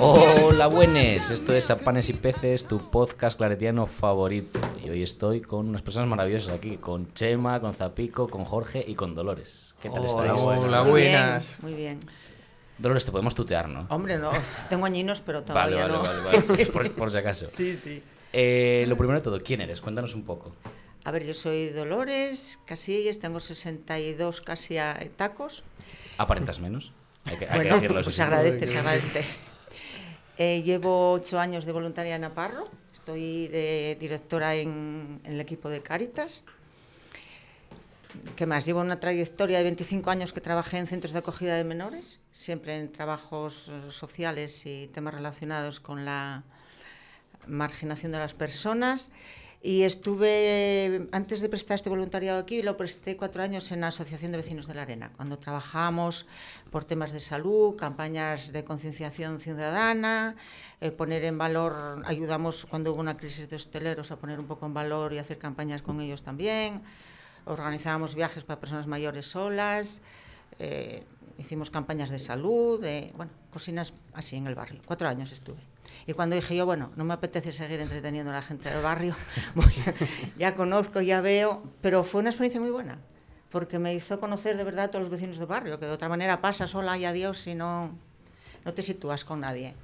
Hola buenes, esto es A Panes y Peces, tu podcast claretiano favorito. Y hoy estoy con unas personas maravillosas aquí, con Chema, con Zapico, con Jorge y con Dolores. ¿Qué tal Hola, estáis? hola, Muy bien, buenas. Muy bien. Dolores, te podemos tutear, ¿no? Hombre, no, tengo añinos, pero Vale, todavía vale, no. vale, vale, por, por si acaso. Sí, sí. Eh, lo primero de todo, ¿quién eres? Cuéntanos un poco. A ver, yo soy Dolores Casillas, tengo 62 casi a tacos. ¿Aparentas menos? Hay que, hay que Bueno, decirlo pues se agradece, se agradece. Eh, llevo ocho años de voluntaria en Aparro, estoy de directora en, en el equipo de Cáritas. ¿Qué más? Llevo una trayectoria de 25 años que trabajé en centros de acogida de menores, siempre en trabajos sociales y temas relacionados con la marginación de las personas. Y estuve, antes de prestar este voluntariado aquí, lo presté cuatro años en la Asociación de Vecinos de la Arena, cuando trabajábamos por temas de salud, campañas de concienciación ciudadana, eh, poner en valor, ayudamos cuando hubo una crisis de hosteleros a poner un poco en valor y hacer campañas con ellos también. Organizábamos viajes para personas mayores solas, eh, hicimos campañas de salud, de, bueno, cocinas así en el barrio. Cuatro años estuve. Y cuando dije yo, bueno, no me apetece seguir entreteniendo a la gente del barrio, voy ya conozco, ya veo, pero fue una experiencia muy buena, porque me hizo conocer de verdad a todos los vecinos del barrio, que de otra manera pasas sola y adiós si no, no te sitúas con nadie.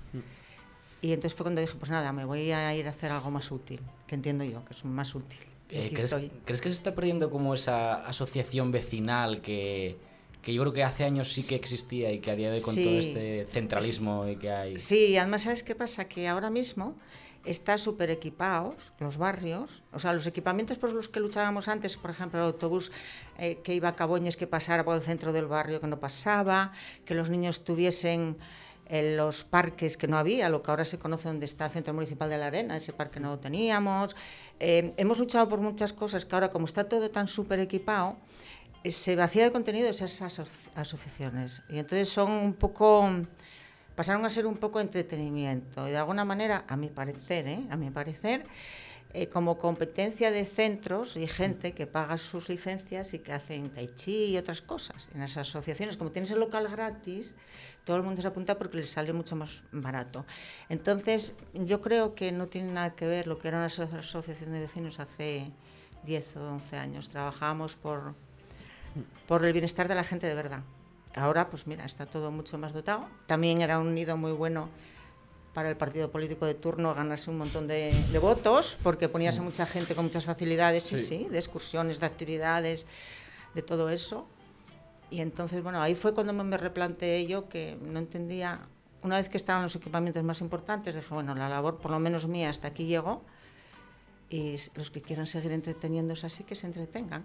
Y entonces fue cuando dije, pues nada, me voy a ir a hacer algo más útil, que entiendo yo, que es más útil. Y Eh, ¿crees, crees que se está perdiendo como esa asociación vecinal que, que yo creo que hace años sí que existía y que a día de hoy con todo Sí. este centralismo y que hay... Sí, además, ¿sabes qué pasa? Que ahora mismo está súper equipados los barrios, o sea, los equipamientos por los que luchábamos antes, por ejemplo, el autobús eh, que iba a Caboñes que pasara por el centro del barrio que no pasaba, que los niños tuviesen en los parques que no había, lo que ahora se conoce donde está el Centro Municipal de la Arena, ese parque no lo teníamos. Eh, hemos luchado por muchas cosas que ahora, como está todo tan súper equipado, eh, se vacía de contenido esas aso- asociaciones. Y entonces son un poco pasaron a ser un poco entretenimiento y de alguna manera, a mi parecer, ¿eh? a mi parecer, eh, como competencia de centros y gente que paga sus licencias y que hacen tai chi y otras cosas en esas asociaciones. Como tienes el local gratis, todo el mundo se apunta porque les sale mucho más barato. Entonces, yo creo que no tiene nada que ver lo que era una aso- asociación de vecinos hace 10 o 11 años. Trabajábamos por, por el bienestar de la gente de verdad. Ahora, pues mira, está todo mucho más dotado. También era un nido muy bueno para el partido político de turno ganarse un montón de, de votos, porque ponías a mucha gente con muchas facilidades, sí, sí, de excursiones, de actividades, de todo eso. Y entonces, bueno, ahí fue cuando me, replanteé yo que no entendía, una vez que estaban los equipamientos más importantes, dije, bueno, la labor, por lo menos mía, hasta aquí llegó, y los que quieran seguir entreteniéndose así, que se entretengan.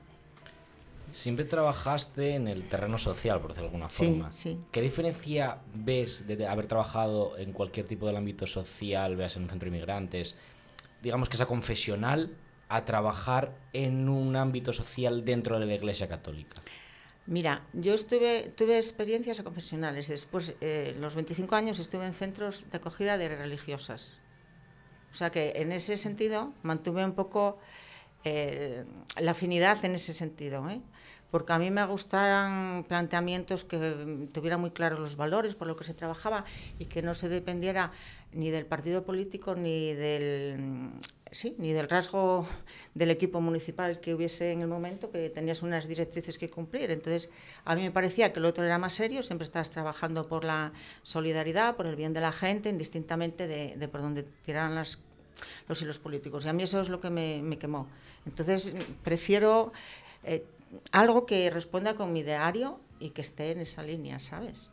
Siempre trabajaste en el terreno social, por decirlo de alguna Sí, forma. sí. ¿Qué diferencia ves de haber trabajado en cualquier tipo del ámbito social, veas en un centro de inmigrantes, digamos que sea confesional, a trabajar en un ámbito social dentro de la Iglesia Católica? Mira, yo estuve, tuve experiencias confesionales. Después, eh, los 25 años estuve en centros de acogida de religiosas. O sea que en ese sentido mantuve un poco eh, la afinidad en ese sentido. ¿eh? Porque a mí me gustaran planteamientos que mm, tuvieran muy claros los valores por lo que se trabajaba y que no se dependiera ni del partido político ni del mm, sí, ni del rasgo del equipo municipal que hubiese en el momento, que tenías unas directrices que cumplir. Entonces, a mí me parecía que el otro era más serio, siempre estabas trabajando por la solidaridad, por el bien de la gente, indistintamente de, por dónde tiraran las, los hilos políticos. Y a mí eso es lo que me, me quemó. Entonces, prefiero eh, algo que responda con mi diario y que esté en esa línea, ¿sabes?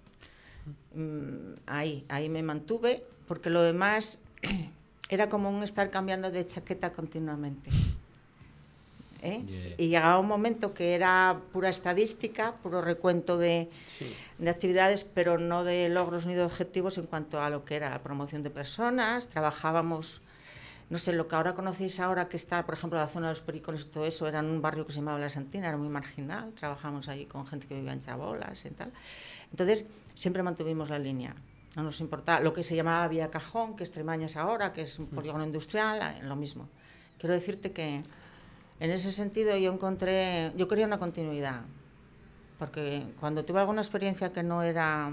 Mm, ahí, ahí me mantuve, porque lo demás era como un estar cambiando de chaqueta continuamente. ¿eh? Yeah. Y llegaba un momento que era pura estadística, puro recuento de, de actividades, pero no de logros ni de objetivos en cuanto a lo que era promoción de personas. Trabajábamos, no sé, lo que ahora conocéis ahora, que está, por ejemplo, la zona de los pericones y todo eso, era en un barrio que se llamaba La Santina, era muy marginal. Trabajamos allí con gente que vivía en chabolas y tal. Entonces, siempre mantuvimos la línea. No nos importaba lo que se llamaba Vía Cajón, que es Tremañas ahora, que es un polígono industrial, eh, lo mismo. Quiero decirte que en ese sentido yo encontré, yo quería una continuidad. porque cuando tuve alguna experiencia que no era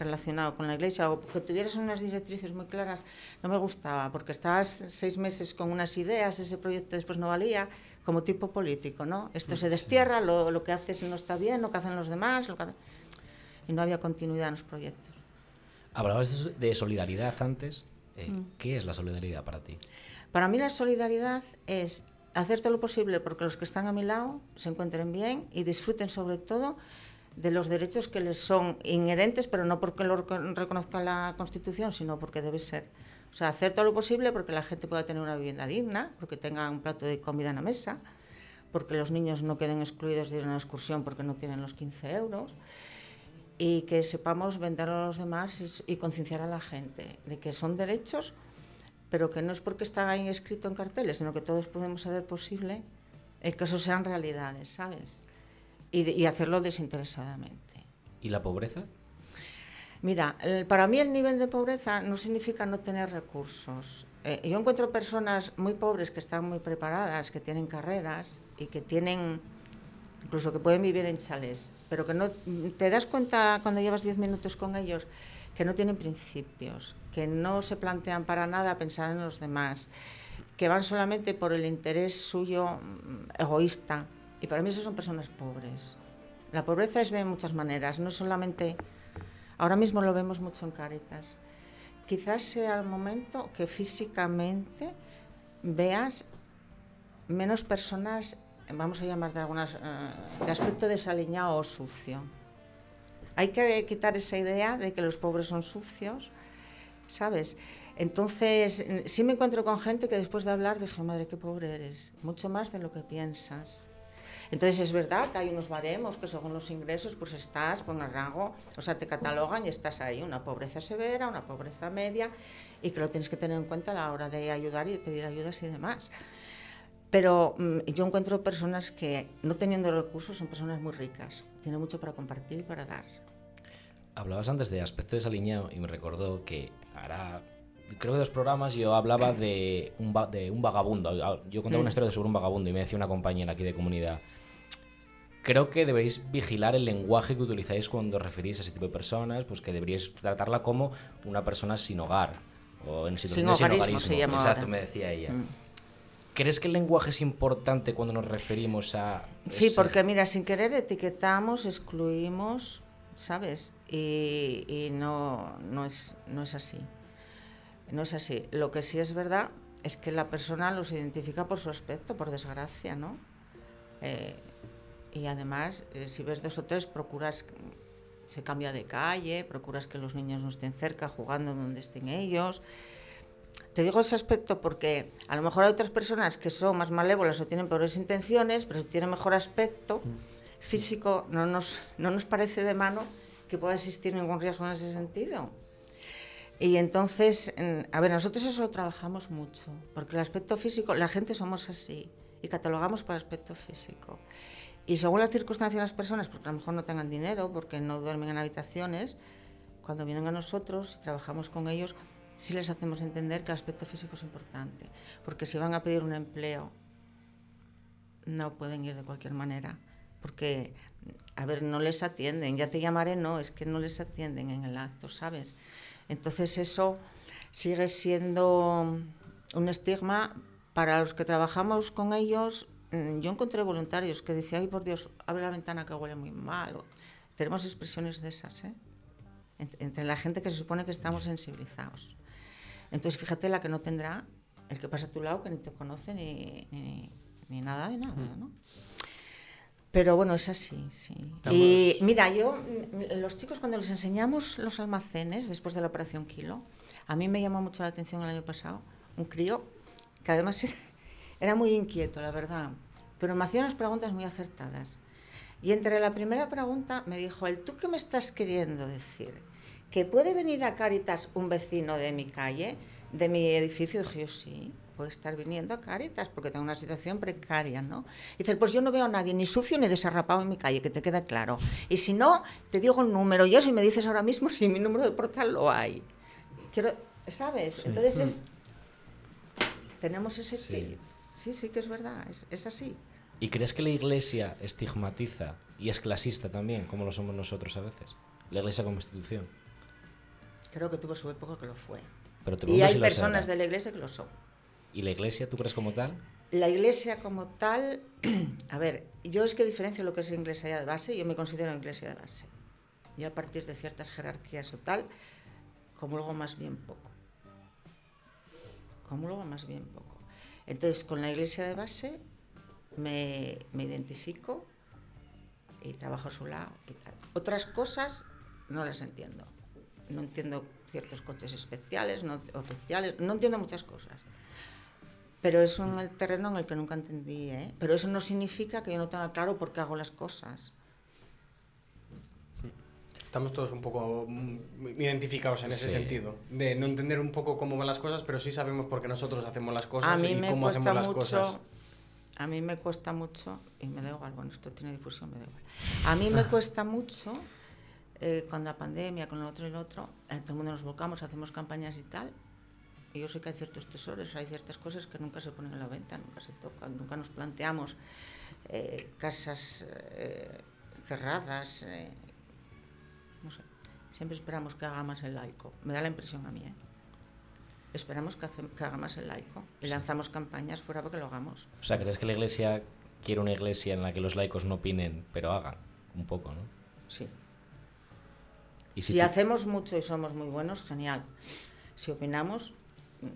relacionado con la iglesia o que tuvieras unas directrices muy claras, no me gustaba, porque estabas seis meses con unas ideas, ese proyecto después no valía, como tipo político, ¿no? Esto se destierra, lo, lo que haces no está bien, lo que hacen los demás, lo que hace... y no había continuidad en los proyectos. Hablabas de solidaridad antes. Eh, mm. ¿Qué es la solidaridad para ti? Para mí la solidaridad es hacer todo lo posible porque los que están a mi lado se encuentren bien y disfruten sobre todo de los derechos que les son inherentes, pero no porque lo reconozca la Constitución, sino porque debe ser. O sea, hacer todo lo posible porque la gente pueda tener una vivienda digna, porque tenga un plato de comida en la mesa, porque los niños no queden excluidos de ir a una excursión porque no tienen los 15 euros, y que sepamos vender a los demás y, concienciar a la gente de que son derechos, pero que no es porque está ahí escrito en carteles, sino que todos podemos hacer posible el que eso sean realidades, ¿sabes? Y, hacerlo desinteresadamente. ¿Y la pobreza? Mira, para mí el nivel de pobreza no significa no tener recursos. Eh, yo encuentro personas muy pobres que están muy preparadas, que tienen carreras y que tienen, incluso que pueden vivir en chales, pero que no te das cuenta cuando llevas 10 minutos con ellos que no tienen principios, que no se plantean para nada pensar en los demás, que van solamente por el interés suyo mm, egoísta y para mí eso son personas pobres. La pobreza es de muchas maneras, no solamente... Ahora mismo lo vemos mucho en Caritas. Quizás sea el momento que físicamente veas menos personas, vamos a llamar de algunas, eh, de aspecto desaliñado o sucio. Hay que quitar esa idea de que los pobres son sucios, ¿sabes? Entonces, sí me encuentro con gente que después de hablar dije, madre, qué pobre eres, mucho más de lo que piensas. Entonces es verdad que hay unos baremos que según los ingresos pues estás con el rango, o sea, te catalogan y estás ahí, una pobreza severa, una pobreza media, y que lo tienes que tener en cuenta a la hora de ayudar y de pedir ayudas y demás. Pero mm, yo encuentro personas que, no teniendo recursos, son personas muy ricas, tienen mucho para compartir y para dar. Hablabas antes de aspecto desaliñado y me recordó que ahora creo que dos programas yo hablaba de un, de un vagabundo. Yo contaba una mm. historia sobre un vagabundo y me decía una compañera aquí de comunidad creo que deberéis vigilar el lenguaje que utilizáis cuando referís a ese tipo de personas, pues que deberíais tratarla como una persona sin hogar o en situación de sin hogarismo. Exacto, me decía ella. Mm. ¿Crees que el lenguaje es importante cuando nos referimos a... Sí, porque mira, sin querer etiquetamos, excluimos, ¿sabes? Y, y, no, no, es, no es así. No es así. Lo que sí es verdad es que la persona los identifica por su aspecto, por desgracia, ¿no? Eh, y además, eh, si ves dos o tres, procuras, se cambia de calle, procuras que los niños no estén cerca, jugando donde estén ellos. Te digo ese aspecto porque a lo mejor hay otras personas que son más malévolas o tienen peores intenciones, pero si tienen mejor aspecto mm. físico, no nos, no nos parece de mano que pueda existir ningún riesgo en ese sentido. Y entonces, a ver, nosotros eso lo trabajamos mucho, porque el aspecto físico, la gente somos así, y catalogamos por aspecto físico. Y según las circunstancias de las personas, porque a lo mejor no tengan dinero, porque no duermen en habitaciones, cuando vienen a nosotros y trabajamos con ellos, sí les hacemos entender que el aspecto físico es importante. Porque si van a pedir un empleo, no pueden ir de cualquier manera. Porque, a ver, no les atienden. Ya te llamaré, no, es que no les atienden en el acto, ¿sabes? Entonces eso sigue siendo un estigma para los que trabajamos con ellos yo encontré voluntarios que decían, ay por Dios, abre la ventana que huele muy mal. Tenemos expresiones de esas, ¿eh? entre la gente que se supone que estamos sensibilizados. Entonces, fíjate la que no tendrá el que pasa a tu lado, que ni te conoce ni, ni, nada de nada, ¿no? Pero bueno, es así, sí. Y mira, yo, mm, los chicos cuando les enseñamos los almacenes después de la operación Kilo, a mí me llamó mucho la atención el año pasado un crío que además era muy inquieto, la verdad, pero me hacía unas preguntas muy acertadas. Y entre la primera pregunta me dijo él, ¿tú qué me estás queriendo decir? ¿Que puede venir a Cáritas un vecino de mi calle, de mi edificio? Y dije yo, sí, puede estar viniendo a Cáritas porque tengo una situación precaria, ¿no? Y dice, pues yo no veo a nadie ni sucio ni desarrapado en mi calle, que te quede claro. Y si no, te digo un número y eso y me dices ahora mismo si mi número de portal lo hay. Quiero, ¿sabes? Entonces es, tenemos ese chip. Sí, sí que es verdad, es, así. ¿Y crees que la Iglesia estigmatiza y es clasista también, como lo somos nosotros a veces. La iglesia como institución. Creo que tuvo su época que lo fue. Pero te Y hay si personas de la iglesia que lo son. ¿Y la iglesia tú crees como tal? La iglesia como tal, a ver, yo es que diferencio lo que es iglesia de base, yo me considero iglesia de base. Yo a partir de ciertas jerarquías o tal, comulgo más bien poco. Comulgo más bien poco. Entonces, con la iglesia de base me, me identifico y trabajo a su lado. Otras cosas no las entiendo. No entiendo ciertos coches especiales, no oficiales, no entiendo muchas cosas. Pero es un terreno en el que nunca entendí, ¿eh? Pero eso no significa que yo no tenga claro por qué hago las cosas. Estamos todos un poco mm, identificados en ese Sí. sentido, de no entender un poco cómo van las cosas, pero sí sabemos por qué nosotros hacemos las cosas a mí y me cómo hacemos las mucho, cosas. a mí me cuesta mucho, y me da igual, bueno, esto tiene difusión, me da igual. A mí me cuesta mucho, eh, con la pandemia, con lo otro y lo otro, eh, todo el mundo nos volcamos, hacemos campañas y tal, y yo sé que hay ciertos tesoros, hay ciertas cosas que nunca se ponen a la venta, nunca se tocan, nunca nos planteamos eh, casas eh, cerradas, eh, no sé, siempre esperamos que haga más el laico, me da la impresión a mí, ¿eh? Esperamos que, hace- que haga más el laico y lanzamos campañas fuera para que lo hagamos. O sea, ¿crees que la iglesia quiere una iglesia en la que los laicos no opinen, pero hagan? Un poco, ¿no? Sí. Y Si, tú- hacemos mucho y somos muy buenos, genial. Si opinamos,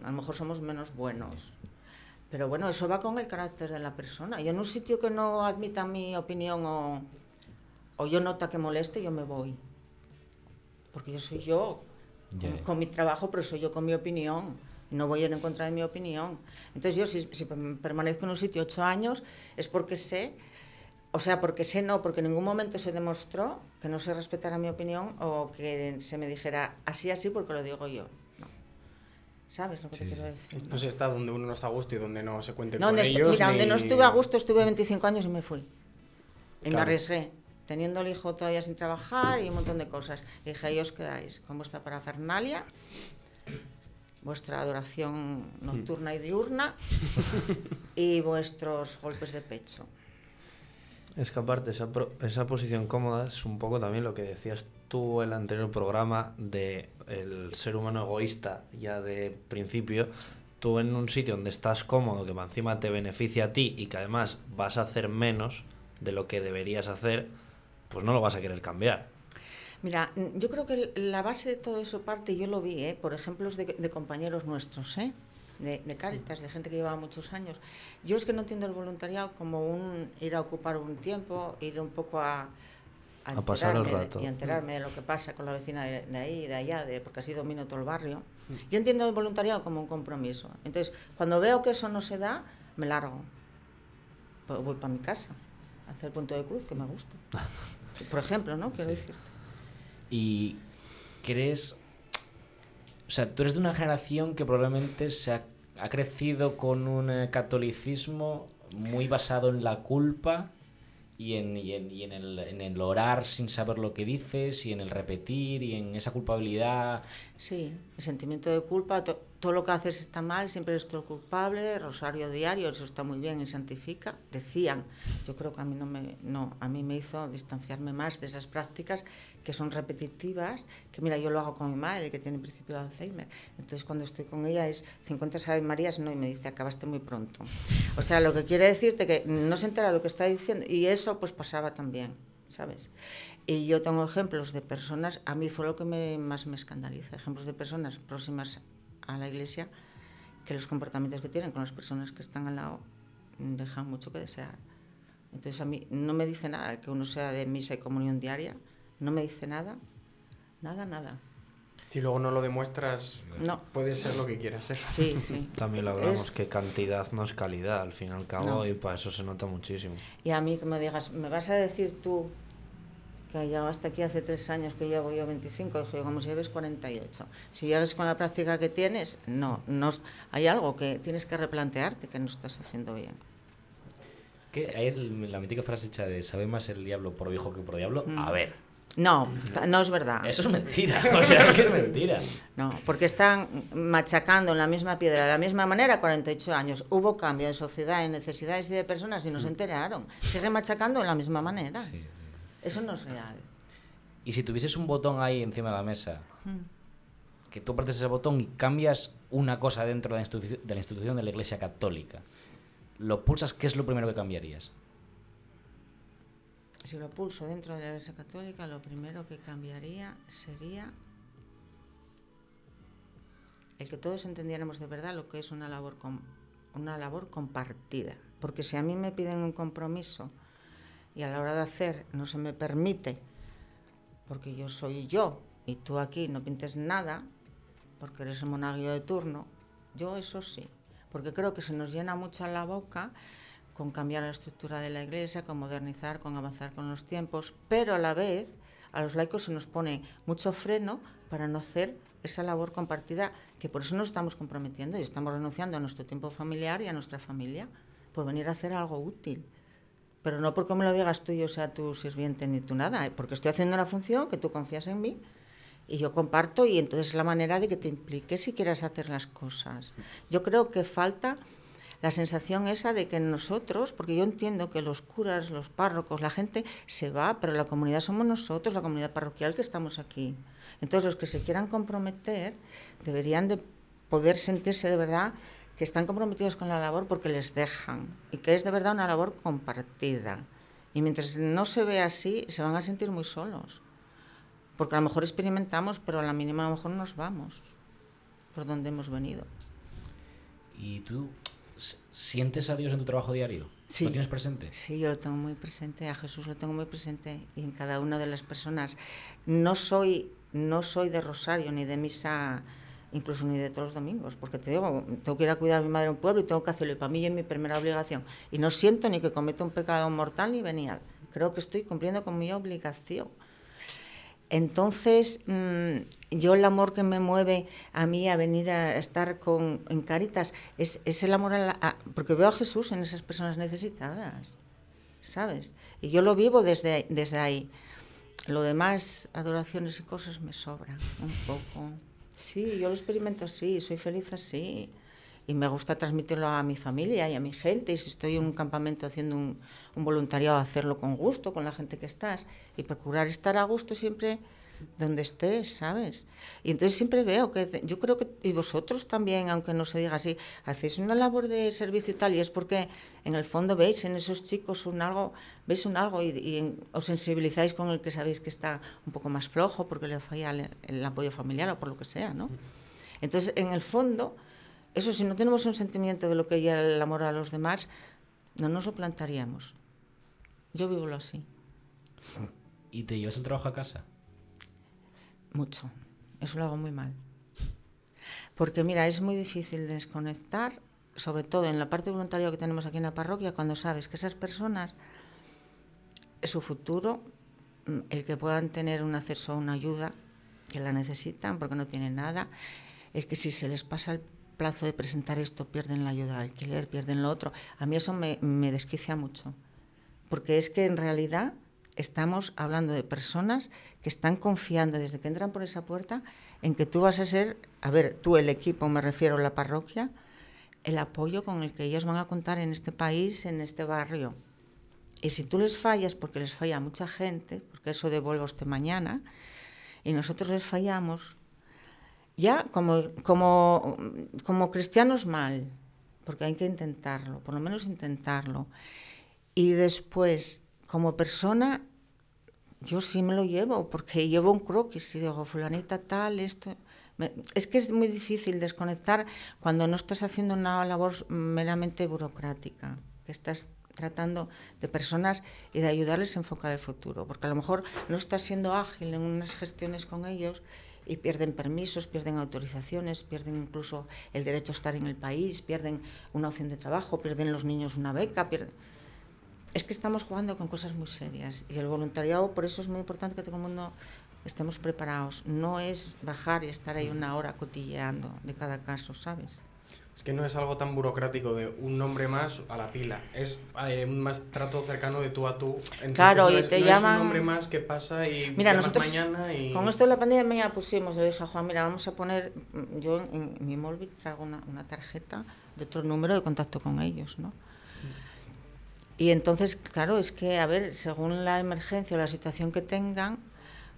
a lo mejor somos menos buenos. Pero bueno, eso va con el carácter de la persona. Yo en un sitio que no admita mi opinión o, o yo nota que moleste, yo me voy. Porque yo soy yo, Ya, con, mi trabajo, pero soy yo con mi opinión. No voy a ir en contra de mi opinión. Entonces yo si, si perm- permanezco en un sitio ocho años es porque sé, o sea, porque sé no, porque en ningún momento se demostró que no se respetara mi opinión o que se me dijera así, así, porque lo digo yo. No. ¿Sabes lo que te Sí, quiero sí. decir? No se está donde uno no está a gusto y donde no se cuente No, con ellos. mira, donde no ni- estuve a gusto estuve 25 años y me fui. Y me Claro. arriesgué, teniendo el hijo todavía sin trabajar y un montón de cosas. Y dije, ahí os quedáis con vuestra parafernalia, vuestra adoración nocturna y diurna y vuestros golpes de pecho. Es que aparte, esa, pro- esa posición cómoda es un poco también lo que decías tú en el anterior programa de el ser humano egoísta ya de principio. Tú en un sitio donde estás cómodo, que encima te beneficia a ti y que además vas a hacer menos de lo que deberías hacer, pues no lo vas a querer cambiar. Mira, mm, yo creo que la base de todo eso parte, yo lo vi, ¿eh? por ejemplos de, de compañeros nuestros, ¿eh? de, de Cáritas, de gente que llevaba muchos años. Yo es que no entiendo el voluntariado como un ir a ocupar un tiempo, ir un poco a, A pasar el de- rato. y a enterarme de lo que pasa con la vecina de, de ahí, de allá, de, porque así domino todo el barrio. Yo entiendo el voluntariado como un compromiso. Entonces, cuando veo que eso no se da, me largo. Pues voy para mi casa, a hacer punto de cruz, que me gusta. Por ejemplo, ¿no? Quiero Sí. decir. Y crees, o sea, tú eres de una generación que probablemente se ha, ha crecido con un eh, catolicismo muy basado en la culpa y en, y en, y en el, en el orar sin saber lo que dices y en el repetir y en esa culpabilidad. Sí, el sentimiento de culpa, to- todo lo que haces está mal, siempre eres tú el culpable, rosario diario, eso está muy bien y santifica. Decían, yo creo que a mí no me, no, a mí me hizo distanciarme más de esas prácticas que son repetitivas, que mira, yo lo hago con mi madre, que tiene principio de Alzheimer. Entonces cuando estoy con ella es 50 Ave Marías, no, y me dice, acabaste muy pronto. O sea, lo que quiere decirte que no se entera lo que está diciendo, y eso pues pasaba también, ¿sabes? Y yo tengo ejemplos de personas, a mí fue lo que me, más me escandaliza, ejemplos de personas próximas a la iglesia que los comportamientos que tienen con las personas que están al lado dejan mucho que desear. Entonces a mí no me dice nada que uno sea de misa y comunión diaria, no me dice nada, nada, nada. Si luego no lo demuestras, No, puede ser lo que quieras ser. sí, sí. También lo hablamos, Es- que cantidad no es calidad, al fin y al cabo, No. y para eso se nota muchísimo. Y a mí que me digas, ¿me vas a decir tú que ya hasta aquí hace tres años que llevo yo 25? Dije yo, como si lleves 48. Si llegas con la práctica que tienes, no, no, hay algo que tienes que replantearte que no estás haciendo bien. ¿Qué? Hay la mítica frase hecha de sabe más el diablo por viejo que por diablo. Mm. A ver, No, no es verdad. eso es mentira. O sea, es que es mentira. No, porque están machacando en la misma piedra de la misma manera 48 años. Hubo cambio de sociedad, de necesidades y de personas y no se enteraron. Siguen machacando en la misma manera. Sí, sí. Eso no es real. Y si tuvieses un botón ahí encima de la mesa, Mm. que tú apretes ese botón y cambias una cosa dentro de la, de la institución de la Iglesia Católica, lo pulsas, ¿qué es lo primero que cambiarías? Si lo pulso dentro de la Iglesia Católica, lo primero que cambiaría sería el que todos entendiéramos de verdad lo que es una labor, com- una labor compartida. Porque si a mí me piden un compromiso y a la hora de hacer no se me permite, porque yo soy yo y tú aquí no pintes nada, porque eres el monaguillo de turno, yo eso sí, porque creo que se nos llena mucho la boca con cambiar la estructura de la iglesia, con modernizar, con avanzar con los tiempos, pero a la vez a los laicos se nos pone mucho freno para no hacer esa labor compartida, que por eso nos estamos comprometiendo y estamos renunciando a nuestro tiempo familiar y a nuestra familia, por venir a hacer algo útil. Pero no porque me lo digas tú yo sea tu sirviente ni tú nada, porque estoy haciendo una función que tú confías en mí y yo comparto y entonces es la manera de que te impliques y quieras hacer las cosas. Yo creo que falta la sensación esa de que nosotros, porque yo entiendo que los curas, los párrocos, la gente se va, pero la comunidad somos nosotros, la comunidad parroquial que estamos aquí. Entonces los que se quieran comprometer deberían de poder sentirse de verdad que están comprometidos con la labor porque les dejan y que es de verdad una labor compartida. Y mientras no se ve así, se van a sentir muy solos. Porque a lo mejor experimentamos, pero a la mínima a lo mejor nos vamos por donde hemos venido. ¿Y tú sientes a Dios en tu trabajo diario? Sí. ¿Lo tienes presente? Sí, yo lo tengo muy presente, a Jesús lo tengo muy presente y en cada una de las personas. No soy, no soy de rosario ni de misa, incluso ni de todos los domingos, porque te digo, tengo que ir a cuidar a mi madre en un pueblo y tengo que hacerlo y para mí es mi primera obligación. Y no siento ni que cometo un pecado mortal ni venial. Creo que estoy cumpliendo con mi obligación. Entonces, mm, yo el amor que me mueve a mí a venir a estar con, en Caritas es, es el amor a la- a- porque veo a Jesús en esas personas necesitadas, ¿sabes? Y yo lo vivo desde, desde ahí. Lo demás, adoraciones y cosas me sobran un poco. Sí, yo lo experimento así, soy feliz así. Y me gusta transmitirlo a mi familia y a mi gente. Y si estoy en un campamento haciendo un, un voluntariado, hacerlo con gusto, con la gente que estás. Y procurar estar a gusto siempre donde estés, ¿sabes? Y entonces siempre veo que yo creo que, y vosotros también, aunque no se diga así, hacéis una labor de servicio y tal, y es porque en el fondo veis en esos chicos un algo, veis un algo y, os sensibilizáis con el que sabéis que está un poco más flojo porque le falla el, apoyo familiar o por lo que sea, ¿no? Entonces, en el fondo, eso si no tenemos un sentimiento de lo que ya el amor a los demás, no nos lo plantaríamos. Yo vivo así. ¿Y te llevas el trabajo a casa? Mucho. Eso lo hago muy mal. Porque mira, es muy difícil desconectar, sobre todo en la parte voluntaria que tenemos aquí en la parroquia, cuando sabes que esas personas, su futuro, el que puedan tener un acceso a una ayuda, que la necesitan porque no tienen nada, es que si se les pasa el plazo de presentar esto, pierden la ayuda de alquiler, pierden lo otro. A mí eso me desquicia mucho. Porque es que en realidad estamos hablando de personas que están confiando desde que entran por esa puerta en que tú vas a ser, a ver, tú el equipo, me refiero a la parroquia, el apoyo con el que ellos van a contar en este país, en este barrio. Y si tú les fallas, porque les falla mucha gente, porque eso devuelvo usted mañana, y nosotros les fallamos, ya como, como, como cristianos mal, porque hay que intentarlo, por lo menos intentarlo. Y después, como persona, yo sí me lo llevo, porque llevo un croquis y digo, fulanita tal, esto... Me- Es que es muy difícil desconectar cuando no estás haciendo una labor meramente burocrática, que estás tratando de personas y de ayudarles a enfocar el futuro, porque a lo mejor no estás siendo ágil en unas gestiones con ellos y pierden permisos, pierden autorizaciones, pierden incluso el derecho a estar en el país, pierden una opción de trabajo, pierden los niños una beca, pierden... Es que estamos jugando con cosas muy serias y el voluntariado, por eso es muy importante que todo el mundo estemos preparados. No es bajar y estar ahí una hora cotilleando de cada caso, ¿sabes? Es que no es algo tan burocrático de un nombre más a la pila. Es eh, un más trato cercano de tú a tú. Entonces, Claro, no y es, te no llaman- es un nombre más que pasa y Mira, nosotros mañana y... con esto de la pandemia pusimos, le dije a Juan, mira, vamos a poner, yo en, en mi móvil traigo una, una tarjeta de otro número de contacto con ellos, ¿no? Y entonces, claro, es que, a ver, según la emergencia o la situación que tengan,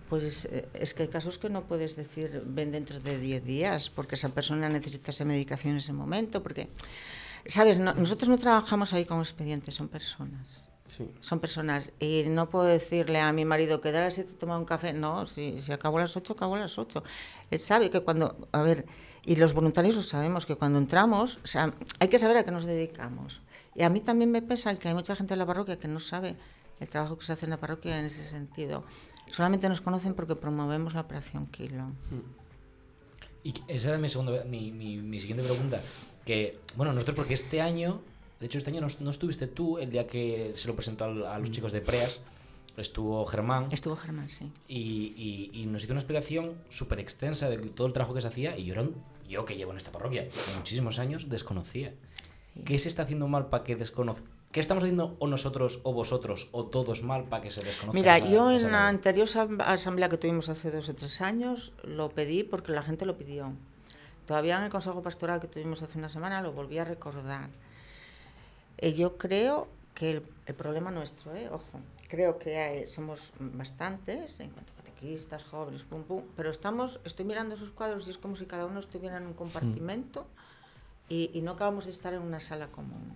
pues eh, es que hay casos que no puedes decir ven dentro de 10 días porque esa persona necesita esa medicación en ese momento, porque, ¿sabes? No- nosotros no trabajamos ahí con expedientes, son personas. Sí. Son personas. Y no puedo decirle a mi marido que a las 7 toma un café. No, si, si acabo a las 8, acabo a las 8. Él sabe que cuando. A ver, y los voluntarios lo sabemos, que cuando entramos, o sea, hay que saber a qué nos dedicamos. Y a mí también me pesa el que hay mucha gente en la parroquia que no sabe el trabajo que se hace en la parroquia en ese sentido. Solamente nos conocen porque promovemos la operación Kilo. Y esa era mi, segunda, mi, mi, mi siguiente pregunta. Que, bueno, nosotros porque este año, de hecho este año no, no estuviste tú el día que se lo presentó al- a, los chicos de Preas, estuvo Germán Estuvo Germán, sí. y, y- y nos hizo una explicación súper extensa de todo el trabajo que se hacía y yo, era un- yo que llevo en esta parroquia muchísimos años desconocía. ¿Qué se está haciendo mal para que desconozca? ¿Qué estamos haciendo o nosotros o vosotros o todos mal para que se desconozca? Mira, esa- yo esa en la anterior asam- asamblea que tuvimos hace dos o tres años lo pedí porque la gente lo pidió. Todavía en el Consejo Pastoral que tuvimos hace una semana lo volví a recordar. Eh, yo creo que el, el problema nuestro, ¿eh? ojo, creo que hay- somos bastantes en cuanto a catequistas, jóvenes, pum, pum, pero estamos, estoy mirando esos cuadros y es como si cada uno estuviera en un compartimento y, y no acabamos de estar en una sala común.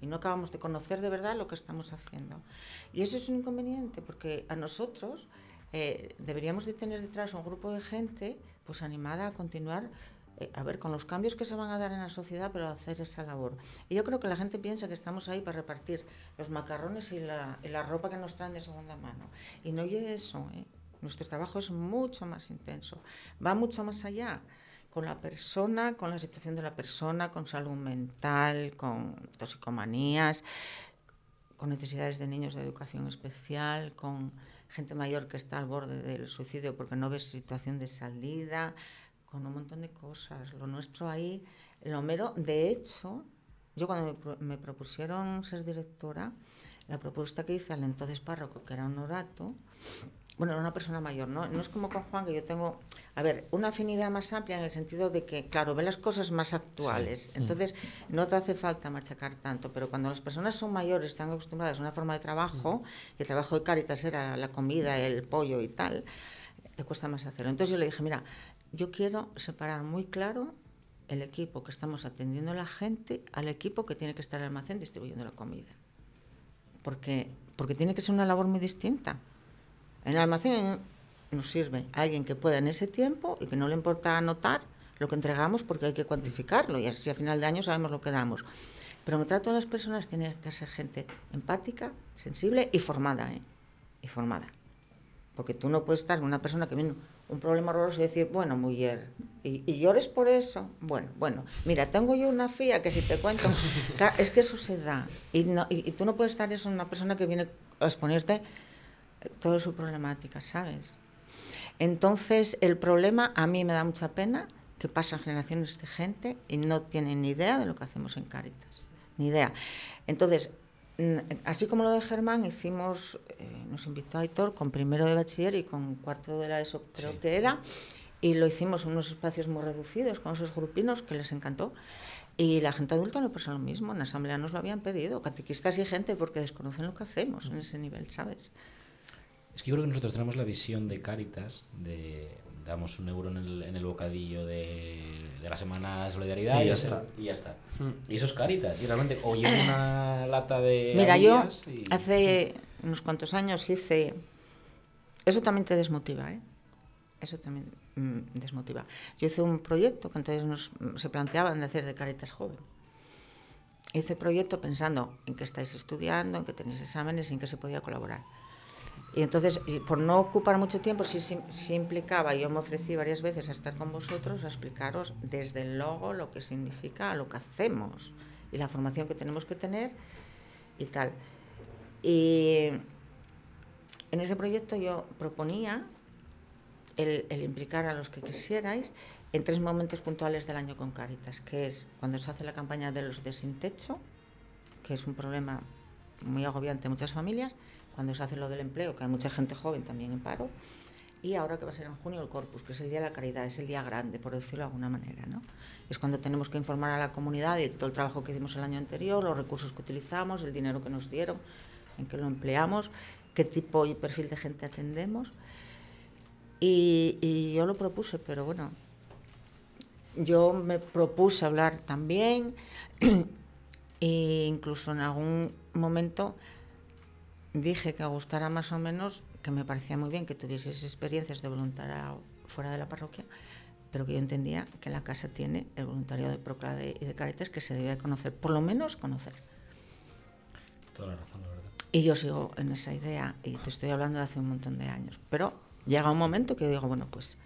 Y no acabamos de conocer de verdad lo que estamos haciendo. Y eso es un inconveniente, porque a nosotros eh, deberíamos de tener detrás un grupo de gente pues animada a continuar, eh, a ver, con los cambios que se van a dar en la sociedad, pero a hacer esa labor. Y yo creo que la gente piensa que estamos ahí para repartir los macarrones y la, y la ropa que nos traen de segunda mano. Y no es eso, ¿eh? Nuestro trabajo es mucho más intenso, va mucho más allá con la persona, con la situación de la persona, con salud mental, con toxicomanías, con necesidades de niños de educación especial, con gente mayor que está al borde del suicidio porque no ve situación de salida, con un montón de cosas. Lo nuestro ahí, lo mero, de hecho, yo cuando me, pro- me propusieron ser directora, la propuesta que hice al entonces párroco, que era un orato, bueno, una persona mayor, ¿no? No es como con Juan, que yo tengo, a ver, una afinidad más amplia en el sentido de que, claro, ve las cosas más actuales. Entonces, no te hace falta machacar tanto, pero cuando las personas son mayores, están acostumbradas a una forma de trabajo, y el trabajo de Cáritas era la comida, el pollo y tal, te cuesta más hacerlo. Entonces yo le dije, mira, yo quiero separar muy claro el equipo que estamos atendiendo a la gente al equipo que tiene que estar en el almacén distribuyendo la comida porque, porque tiene que ser una labor muy distinta. En el almacén nos sirve alguien que pueda en ese tiempo y que no le importa anotar lo que entregamos porque hay que cuantificarlo y así a final de año sabemos lo que damos. Pero me trato a las personas tiene que ser gente empática, sensible y formada, ¿eh? Y formada. Porque tú no puedes estar con una persona que viene un problema horroroso y decir, bueno, mujer, y, y llores por eso. Bueno, bueno, mira, tengo yo una fía que si te cuento, es que eso se da. Y, no- y, y tú no puedes estar eso en una persona que viene a exponerte toda su problemática, ¿sabes? Entonces, el problema a mí me da mucha pena que pasan generaciones de gente y no tienen ni idea de lo que hacemos en Cáritas. Ni idea. Entonces, mm, así como lo de Germán, hicimos, eh, nos invitó Aitor con primero de bachiller y con cuarto de la ESO, creo Sí. que era, y lo hicimos en unos espacios muy reducidos, con esos grupinos que les encantó. Y la gente adulta no pasa lo mismo, en la asamblea nos lo habían pedido, catequistas y gente, porque desconocen lo que hacemos en ese nivel, ¿sabes? Es que yo creo que nosotros tenemos la visión de Cáritas, de damos un euro en el, en el bocadillo de, de la semana de solidaridad Y ya está. y ya está. Y eso es Cáritas. Y realmente, o llevo una lata de. Mira, yo y- hace unos cuantos años hice... Eso también te desmotiva, ¿eh? Eso también mm, desmotiva. Yo hice un proyecto que entonces nos, se planteaban de hacer de Caritas Joven. Hice proyecto pensando en que estáis estudiando, en que tenéis exámenes y en que se podía colaborar. Y entonces, por no ocupar mucho tiempo, sí, sí, sí implicaba, yo me ofrecí varias veces a estar con vosotros, a explicaros desde el logo lo que significa lo que hacemos y la formación que tenemos que tener y tal. Y en ese proyecto yo proponía el, el implicar a los que quisierais en tres momentos puntuales del año con Cáritas, que es cuando se hace la campaña de los de sin techo, que es un problema muy agobiante en muchas familias, cuando se hace lo del empleo, que hay mucha gente joven también en paro, y ahora que va a ser en junio el Corpus, que es el Día de la Caridad, es el día grande, por decirlo de alguna manera, ¿no? Es cuando tenemos que informar a la comunidad de todo el trabajo que hicimos el año anterior, los recursos que utilizamos, el dinero que nos dieron, en qué lo empleamos, qué tipo y perfil de gente atendemos. Y, y yo lo propuse, pero bueno, yo me propuse hablar también e incluso en algún momento dije que gustara más o menos, que me parecía muy bien que tuvieses experiencias de voluntariado fuera de la parroquia, pero que yo entendía que la casa tiene el voluntariado de Proclade y de Caritas que se debía conocer, por lo menos conocer. Toda la razón, la verdad. Y yo sigo en esa idea y te estoy hablando de hace un montón de años. Pero llega un momento que digo, bueno, pues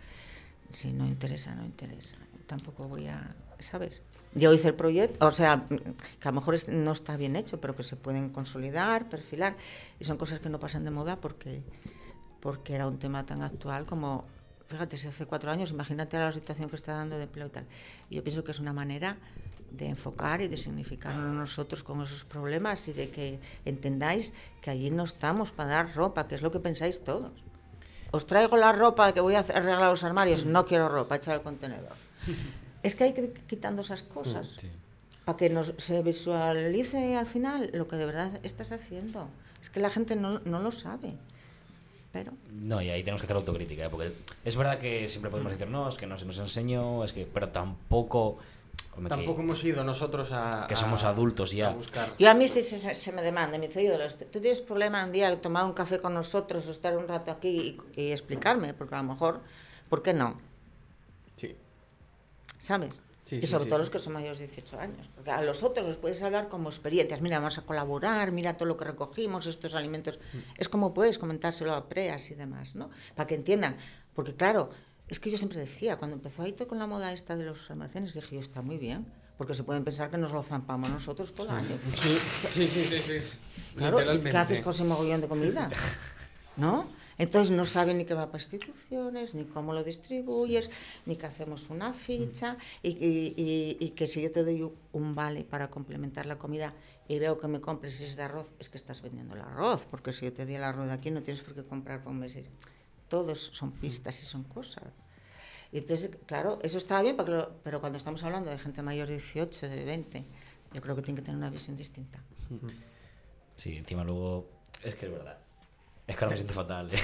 si no interesa, no interesa. Tampoco voy a, ¿sabes? Yo hice el proyecto, o sea, que a lo mejor no está bien hecho, pero que se pueden consolidar, perfilar, y son cosas que no pasan de moda porque, porque era un tema tan actual como, fíjate, si hace cuatro años, imagínate la situación que está dando de empleo y tal. Y yo pienso que es una manera de enfocar y de significarnos nosotros con esos problemas y de que entendáis que allí no estamos para dar ropa, que es lo que pensáis todos. Os traigo la ropa que voy a arreglar los armarios, no quiero ropa, echar al contenedor. Es que hay que ir quitando esas cosas Sí. para que nos, se visualice al final lo que de verdad estás haciendo. Es que la gente no, no lo sabe. Pero No, y ahí tenemos que hacer autocrítica, ¿eh? porque es verdad que siempre podemos decir, no, es que no se nos enseñó, es que, pero tampoco... hombre, que- Tampoco hemos ido nosotros a. que somos a- adultos ya. A buscar. yo a mí si se, se me demanda, me dice, ¿tú tienes problema un día de tomar un café con nosotros o estar un rato aquí y, y explicarme? Porque a lo mejor, ¿por qué no? ¿Sabes? Sí, y sobre sí, todo sí. los que son mayores de 18 años. Porque a los otros los puedes hablar como experiencias. Mira, vamos a colaborar, mira todo lo que recogimos, estos alimentos. Mm. Es como puedes comentárselo a preas y demás, ¿no? Para que entiendan. Porque claro, es que yo siempre decía, cuando empezó ahí todo con la moda esta de los almacenes, dije yo, está muy bien. Porque se pueden pensar que nos lo zampamos nosotros todo el año. Sí, sí, sí, sí. Claro, ¿y Literalmente. ¿qué haces con ese mogollón de comida? ¿No? Entonces no saben ni qué va para instituciones, ni cómo lo distribuyes, ni que hacemos una ficha, y, y- y- y que si yo te doy un vale para complementar la comida y veo que me compres es de arroz, es que estás vendiendo el arroz, porque si yo te di el arroz de aquí no tienes por qué comprar por meses. Todos son pistas y son cosas. Y entonces, claro, eso estaba bien, lo- pero cuando estamos hablando de gente mayor de 18, de 20, yo creo que tiene que tener una visión distinta. Sí, encima luego... Es que es verdad. Es que ahora me siento fatal.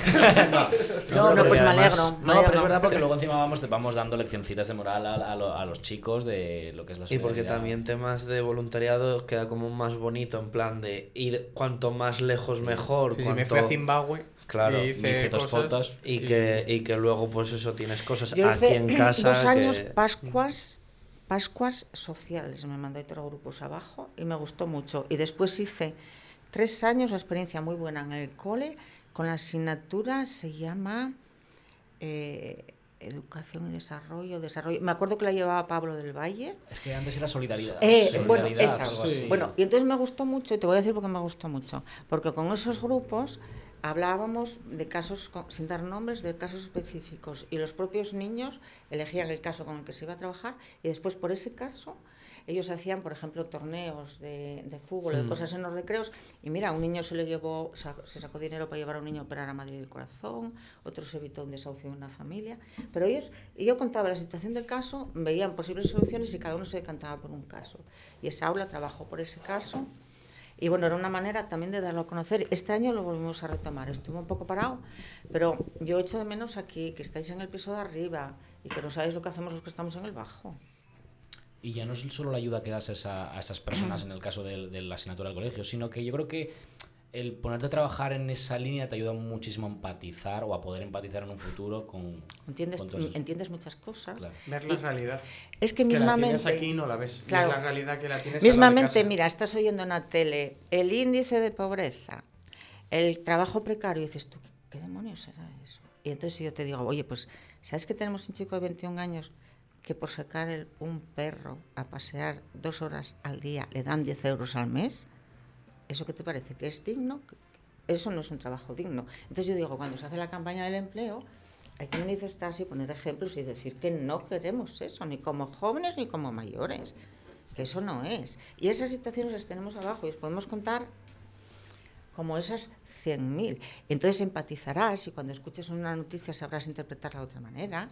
No, no, porque pues me alegro. me No, pero es verdad porque luego encima vamos, vamos dando leccioncitas de moral a, a lo- a los chicos de lo que es la Y porque también temas de voluntariado queda como más bonito, en plan de ir cuanto más lejos mejor. Sí, sí, me fui a Zimbabue. Claro, y me hice cosas fotos. Y que, y que luego, pues eso, tienes cosas Yo aquí hice en casa. dos años que- Pascuas, Pascuas sociales, me mandó otros grupos abajo y me gustó mucho. Y después hice tres años, una experiencia muy buena en el cole, con la asignatura, se llama eh, Educación y Desarrollo, Desarrollo. Me acuerdo que la llevaba Pablo del Valle. Es que antes era solidaridad. Eh, bueno, Solidaridad, esa. Sí. así. Bueno, y entonces me gustó mucho, y te voy a decir por qué me gustó mucho, porque con esos grupos hablábamos de casos, sin dar nombres, de casos específicos, y los propios niños elegían el caso con el que se iba a trabajar, y después por ese caso ellos hacían, por ejemplo, torneos de, de fútbol, de cosas en los recreos, y mira, un niño se le llevó, se sacó dinero para llevar a un niño a operar a Madrid del corazón, otro se evitó un desahucio en una familia, pero ellos, y yo contaba la situación del caso, veían posibles soluciones y cada uno se decantaba por un caso. Y esa aula trabajó por ese caso. Y bueno, era una manera también de darlo a conocer. Este año lo volvimos a retomar. Estuvo un poco parado, pero yo echo de menos aquí que estáis en el piso de arriba y que no sabéis lo que hacemos los que estamos en el bajo. Y ya no es solo la ayuda que das a, esa- a esas personas en el caso del- de, la asignatura del colegio, sino que yo creo que el ponerte a trabajar en esa línea te ayuda muchísimo a empatizar o a poder empatizar en un futuro con... ¿Entiendes, con todos entiendes muchas cosas. Claro. Ver la realidad. Es que Que la mismamente... tienes aquí y no la ves. Claro. Es la realidad que la tienes de Mismamente, casa. mira, estás oyendo en la tele el índice de pobreza, el trabajo precario, y dices tú, ¿qué demonios será eso? Y entonces yo te digo, oye, pues, ¿sabes que tenemos un chico de 21 años que por sacar el- un perro a pasear dos horas al día le dan 10 euros al mes? ¿Eso qué te parece? ¿Que es digno? Eso no es un trabajo digno. Entonces yo digo, cuando se hace la campaña del empleo, hay que manifestarse y poner ejemplos y decir que no queremos eso, ni como jóvenes ni como mayores, que eso no es. Y esas situaciones las tenemos abajo y os podemos contar como esas 100.000. Entonces empatizarás y cuando escuches una noticia sabrás interpretarla de otra manera,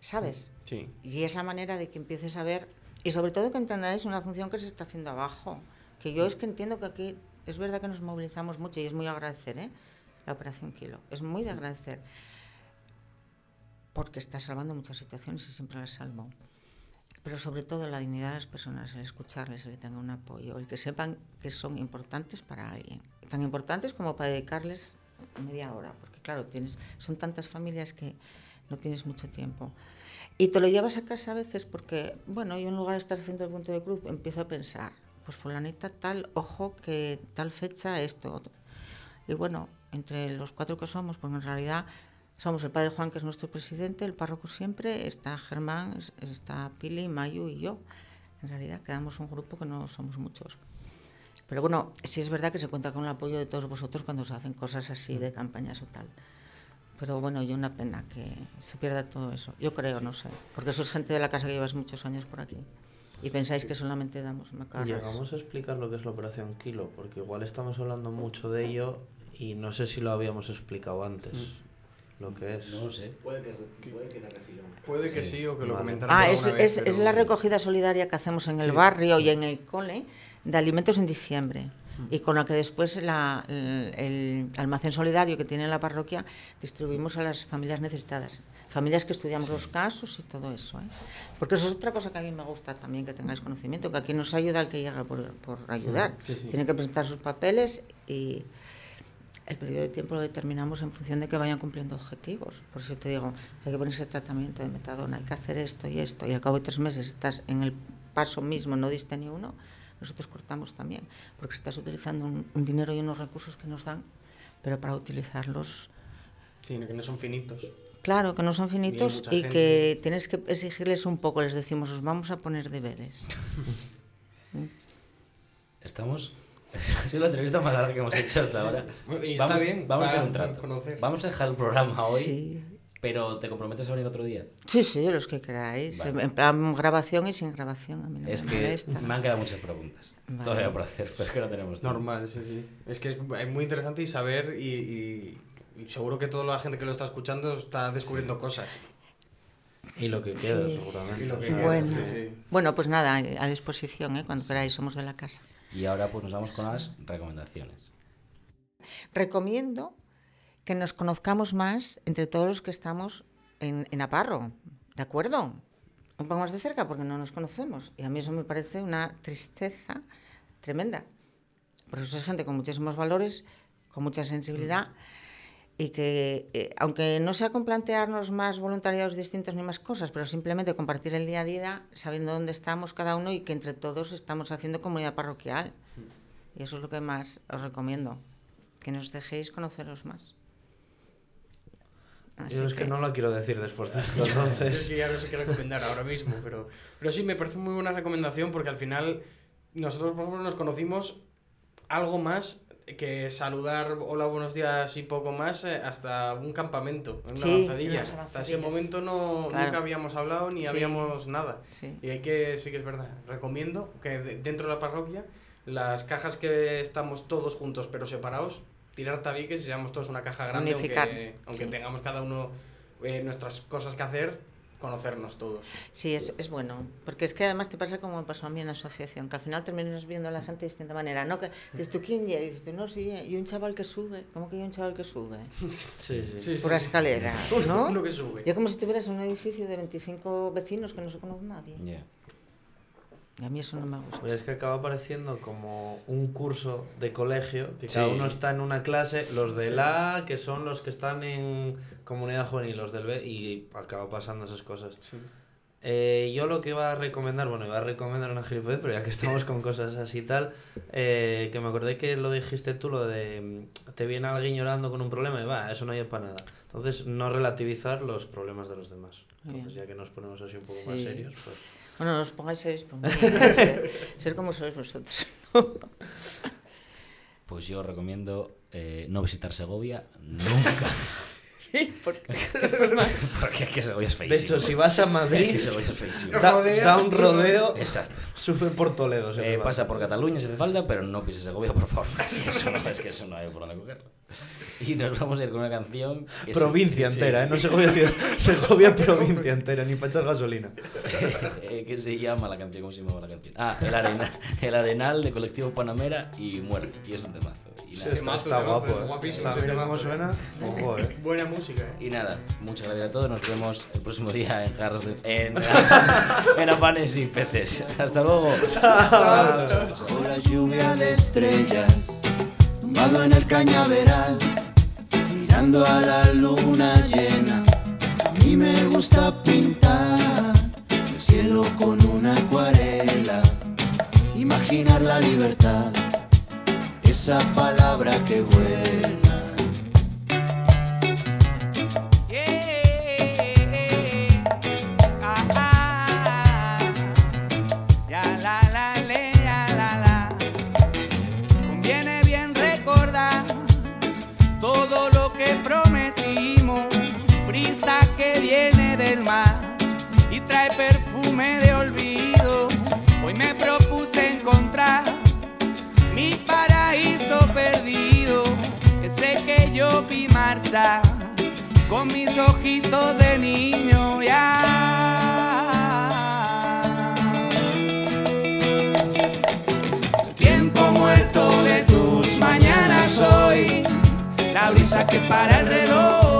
¿sabes? Sí. Y es la manera de que empieces a ver, y sobre todo que entendáis una función que se está haciendo abajo. Que yo es que entiendo que aquí es verdad que nos movilizamos mucho y es muy agradecer, ¿eh? La Operación Kilo. Es muy de agradecer. Porque está salvando muchas situaciones y siempre las salvo. Pero sobre todo la dignidad de las personas, el escucharles, el que tengan un apoyo, el que sepan que son importantes para alguien. Tan importantes como para dedicarles media hora. Porque claro, tienes, son tantas familias que no tienes mucho tiempo. Y te lo llevas a casa a veces porque, bueno, yo en lugar de estar haciendo el punto de cruz, empiezo a pensar, pues fulanita tal, ojo que tal fecha esto. otro. Y bueno, entre los cuatro que somos, porque en realidad somos el padre Juan, que es nuestro presidente, el párroco siempre, está Germán, es- está Pili, Mayu y yo. En realidad quedamos un grupo que no somos muchos. Pero bueno, sí es verdad que se cuenta con el apoyo de todos vosotros cuando se hacen cosas así de campañas o tal. Pero bueno, yo una pena que se pierda todo eso. Yo creo, no sé. Porque sois gente de la casa que llevas muchos años por aquí. Y pensáis que solamente damos macarras. Llegamos a explicar lo que es la operación Kilo, porque igual estamos hablando mucho de ello y no sé si lo habíamos explicado antes. Lo que es. No lo sé. Puede que, puede que la. Puede que Sí. sí, o que lo Vale. Ah, es, vez, es, pero es la recogida solidaria que hacemos en el Sí. barrio y en el cole de alimentos en diciembre. Y con la que después la- el, el almacén solidario que tiene la parroquia distribuimos a las familias necesitadas. Familias que estudiamos los casos y todo eso. ¿eh? Porque eso es otra cosa que a mí me gusta también que tengáis conocimiento, que aquí nos ayuda el que llega por, por ayudar. Sí, sí. Tiene que presentar sus papeles y el periodo de tiempo lo determinamos en función de que vayan cumpliendo objetivos. Por eso te digo, hay que ponerse tratamiento de metadona, hay que hacer esto y esto, y al cabo de tres meses estás en el paso mismo, no diste ni uno, nosotros cortamos también, porque estás utilizando un, un dinero y unos recursos que nos dan, pero para utilizarlos, Sí, que no son finitos. claro, que no son finitos y gente. que tienes que exigirles un poco, les decimos, os vamos a poner deberes. Estamos. Ha sido la entrevista más larga que hemos hecho hasta ahora. Y está vamos, bien, Vamos a hacer un trato. conocer. Vamos a dejar el programa hoy, Sí. Pero ¿te comprometes a venir otro día? Sí, sí, los que queráis. Vale. En plan grabación y sin grabación. A mí no es me que molesta. me han quedado muchas preguntas Vale. todavía por hacer, pero es que no tenemos tiempo. Normal, sí, sí. Es que es, es muy interesante y saber y, y- y seguro que toda la gente que lo está escuchando está descubriendo cosas. Y lo que queda, Sí. seguramente. Y lo o que sea, queda, Bueno. sí, sí. Bueno, pues nada, a disposición, ¿eh? cuando queráis, somos de la casa. Y ahora pues nos vamos con las recomendaciones. Recomiendo que nos conozcamos más entre todos los que estamos en, en Aparro, ¿de acuerdo? Un poco más de cerca porque no nos conocemos. Y a mí eso me parece una tristeza tremenda. Porque eso es gente con muchísimos valores, con mucha sensibilidad y que, eh, aunque no sea con plantearnos más voluntariados distintos ni más cosas, pero simplemente compartir el día a día, sabiendo dónde estamos cada uno y que entre todos estamos haciendo comunidad parroquial. Y eso es lo que más os recomiendo, que nos dejéis conoceros más. Así Yo es que no lo quiero decir de esto, Es entonces. que ya no sé qué recomendar ahora mismo, pero, pero sí, me parece muy buena recomendación porque al final nosotros, por ejemplo, nos conocimos algo más que saludar hola, buenos días y poco más eh, hasta un campamento, en una Sí, avanzadilla. Hasta ese momento no, Claro. nunca habíamos hablado ni Sí. habíamos nada. Sí. Y hay que, sí que es verdad, recomiendo que de- dentro de la parroquia, las cajas que estamos todos juntos pero separados, tirar tabiques y seamos todos una caja grande, Unificar, aunque, aunque sí. tengamos cada uno eh, nuestras cosas que hacer, conocernos todos. Sí, es, es bueno, porque es que además te pasa como me pasó a mí en la asociación, que al final terminas viendo a la gente de distinta manera, ¿no? Que dices tú, ¿quién ya? Y dices tú, no, sí, y un chaval que sube, ¿cómo que hay un chaval que sube? Sí, sí. Sí, Por la escalera, ¿no? Uno que sube. Yo como si tuvieras un edificio de 25 vecinos que no se conoce nadie. Ya. Y a mí eso no me gusta. Pues es que acaba pareciendo como un curso de colegio, que cada Sí. uno está en una clase, los del A, que son los que están en comunidad juvenil, los del B, y acaba pasando esas cosas. Sí. Eh, yo lo que iba a recomendar, bueno, iba a recomendar una gilipollez, pero ya que estamos con cosas así y tal, eh, que me acordé que lo dijiste tú, lo de mm, te viene alguien llorando con un problema y va, eso no hay para nada. Entonces, no relativizar los problemas de los demás. Entonces, bien. ya que nos ponemos así un poco más Sí. serios, pues... Bueno, no os pongáis muy bien, ser, ser como sois vosotros. Pues yo recomiendo eh, no visitar Segovia nunca. Porque es que Segovia es De hecho, si vas a Es Madrid, que es feísimo. da, da un rodeo, Exacto. sube por Toledo. se Eh, pasa por Cataluña si hace falta, pero no pises Segovia, por favor. Es que eso no, es que eso no hay por dónde cogerlo. Y nos vamos a ir con una canción. que sí- Provincia sí, entera, ¿eh? No Segovia ciudad, Segovia provincia entera, ni para echar gasolina. eh, que se llama la canción, ¿cómo se llama la canción? Ah, El, arena, el Arenal de Colectivo Panamera y Muerte. Y es un temazo. Y Sí, nada, está, Temazo, está temazo, guapo, ¿eh? guapísimo Está- mira cómo temazo, suena. Ojo, ¿eh? Buena música, ¿eh? y nada, muchas gracias a todos. Nos vemos el próximo día en Jarras de. En, en Apanes y Peces. Hasta luego. Bajo la lluvia de estrellas, tumbado en el cañaveral, mirando a la luna llena. A mí me gusta pintar con mis ojitos de niño ya. Tiempo muerto de tus mañanas hoy, la brisa que para el reloj,